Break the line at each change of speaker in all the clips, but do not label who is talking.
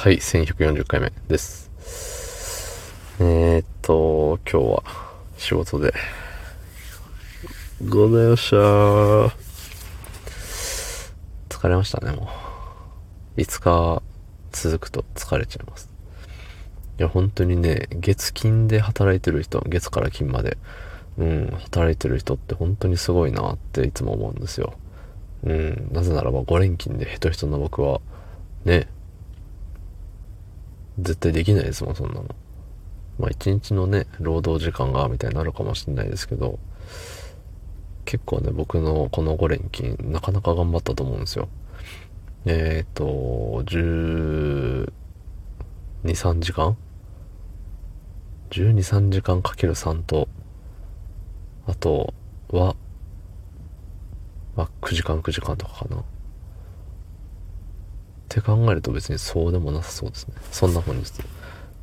はい、1140回目です。えー、っと、今日は仕事で、ございました。疲れましたね、もう。5日続くと疲れちゃいます。いや、本当にね、月金で働いてる人、月から金まで、うん、働いてる人って本当にすごいなっていつも思うんですよ。うん、なぜならば5連勤でヘトヘトな僕は、ね、絶対できないですもん、そんなの。まあ一日のね、労働時間が、みたいになるかもしれないですけど、結構ね、僕のこの5連勤、なかなか頑張ったと思うんですよ。えっ、ー、と、12、3時間 ?12、3時間かける3と、あとは、まあ、9時間9時間とかかな。って考えると別にそうでもなさそうですね。そんな本日、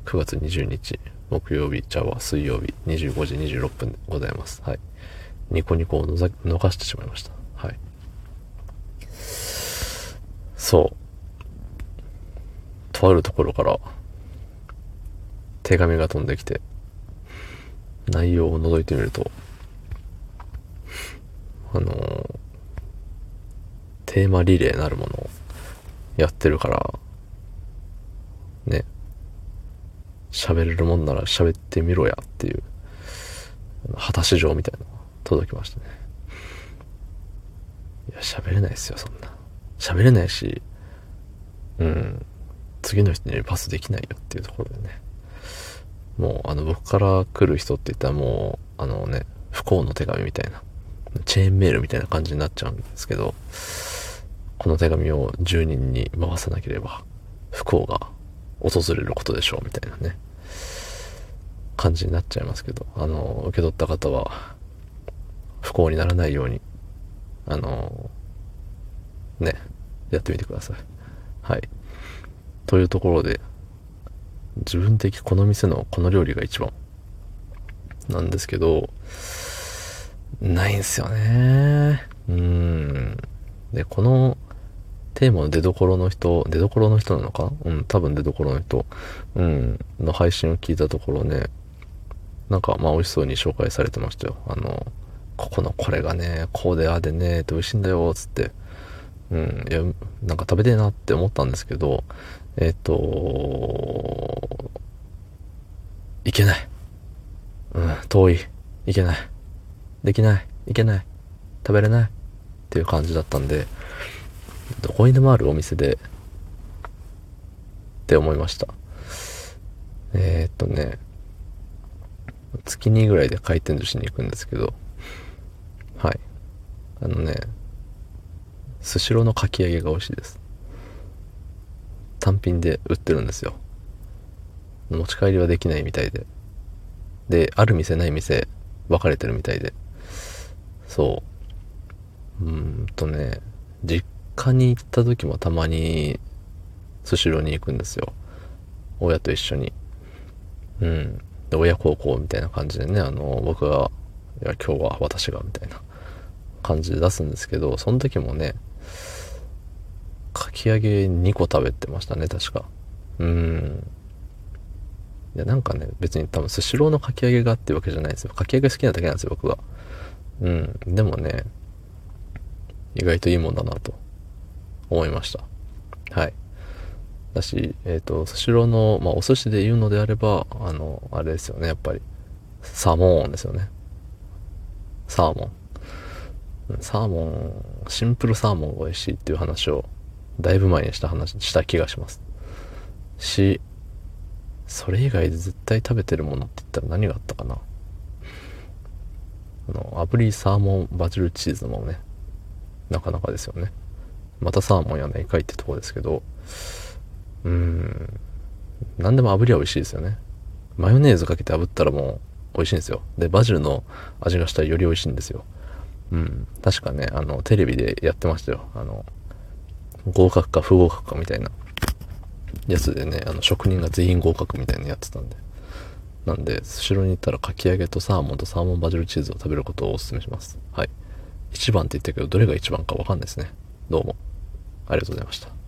9月20日、木曜日、茶は水曜日、25時26分でございます。はい。ニコニコをのざ逃してしまいました。はい。そう。とあるところから、手紙が飛んできて、内容を覗いてみると、あのーテーマリレーなるものやってるから、ね、喋れるもんなら喋ってみろやっていう、果たし状みたいなのが届きましたね。いや、喋れないですよ、そんな。喋れないし、うん、次の人にパスできないよっていうところでね。もう、あの、僕から来る人って言ったらもう、あのね、不幸の手紙みたいな、チェーンメールみたいな感じになっちゃうんですけど、この手紙を10人に回さなければ不幸が訪れることでしょうみたいなね。感じになっちゃいますけど。あの受け取った方は不幸にならないようにあのねやってみてください。はい。というところで自分的この店のこの料理が一番なんですけどないんすよね。うん。でこのテーマの出所の人、出所の人なのか？うん、多分出所の人、うん、の配信を聞いたところね、なんかまあ美味しそうに紹介されてましたよ。あの、ここのこれがね、こうでああでね、って美味しいんだよ、つって。うん、いや、なんか食べてえなって思ったんですけど、えっ、と、いけない。うん、遠い。いけない。できない。いけない。食べれない。っていう感じだったんで、どこにでもあるお店で、って思いました。えー、っとね、月2ぐらいで回転寿司に行くんですけど、はい。あのね、スシローのかき揚げが美味しいです。単品で売ってるんですよ。持ち帰りはできないみたいで。で、ある店ない店分かれてるみたいで。そう。うんとね、実家に行った時もたまにスシローに行くんですよ。親と一緒に。うん。で、親孝行みたいな感じでね、あの、僕が、いや、今日は私が、みたいな感じで出すんですけど、その時もね、かき揚げ2個食べてましたね、確か。うん。いや、なんかね、別に多分スシローのかき揚げがっていうわけじゃないですよ。かき揚げ好きなだけなんですよ、僕が。うん。でもね、意外といいもんだなと思いました。はい。だし、えっ、ー、と、スシローの、まあ、お寿司で言うのであれば、あの、あれですよね、やっぱり。サーモンですよね。サーモン。サーモン、シンプルサーモンが美味しいっていう話を、だいぶ前にした話、した気がします。し、それ以外で絶対食べてるものって言ったら何があったかな。あの、炙りサーモンバジルチーズもね、なかなかですよね。またサーモンやないかいってとこですけど、うん、何でも炙りは美味しいですよね。マヨネーズかけて炙ったらもう美味しいんですよ。で、バジルの味がしたらより美味しいんですよ。うん、確かね、あの、テレビでやってましたよ。あの、合格か不合格かみたいなやつでね、あの、職人が全員合格みたいなやってたんで。なんで、スシローに行ったらかき揚げとサーモンとサーモンバジルチーズを食べることをお勧めします。はい。1番って言ったけど、どれが1番かわかんないですね。どうも。ありがとうございました。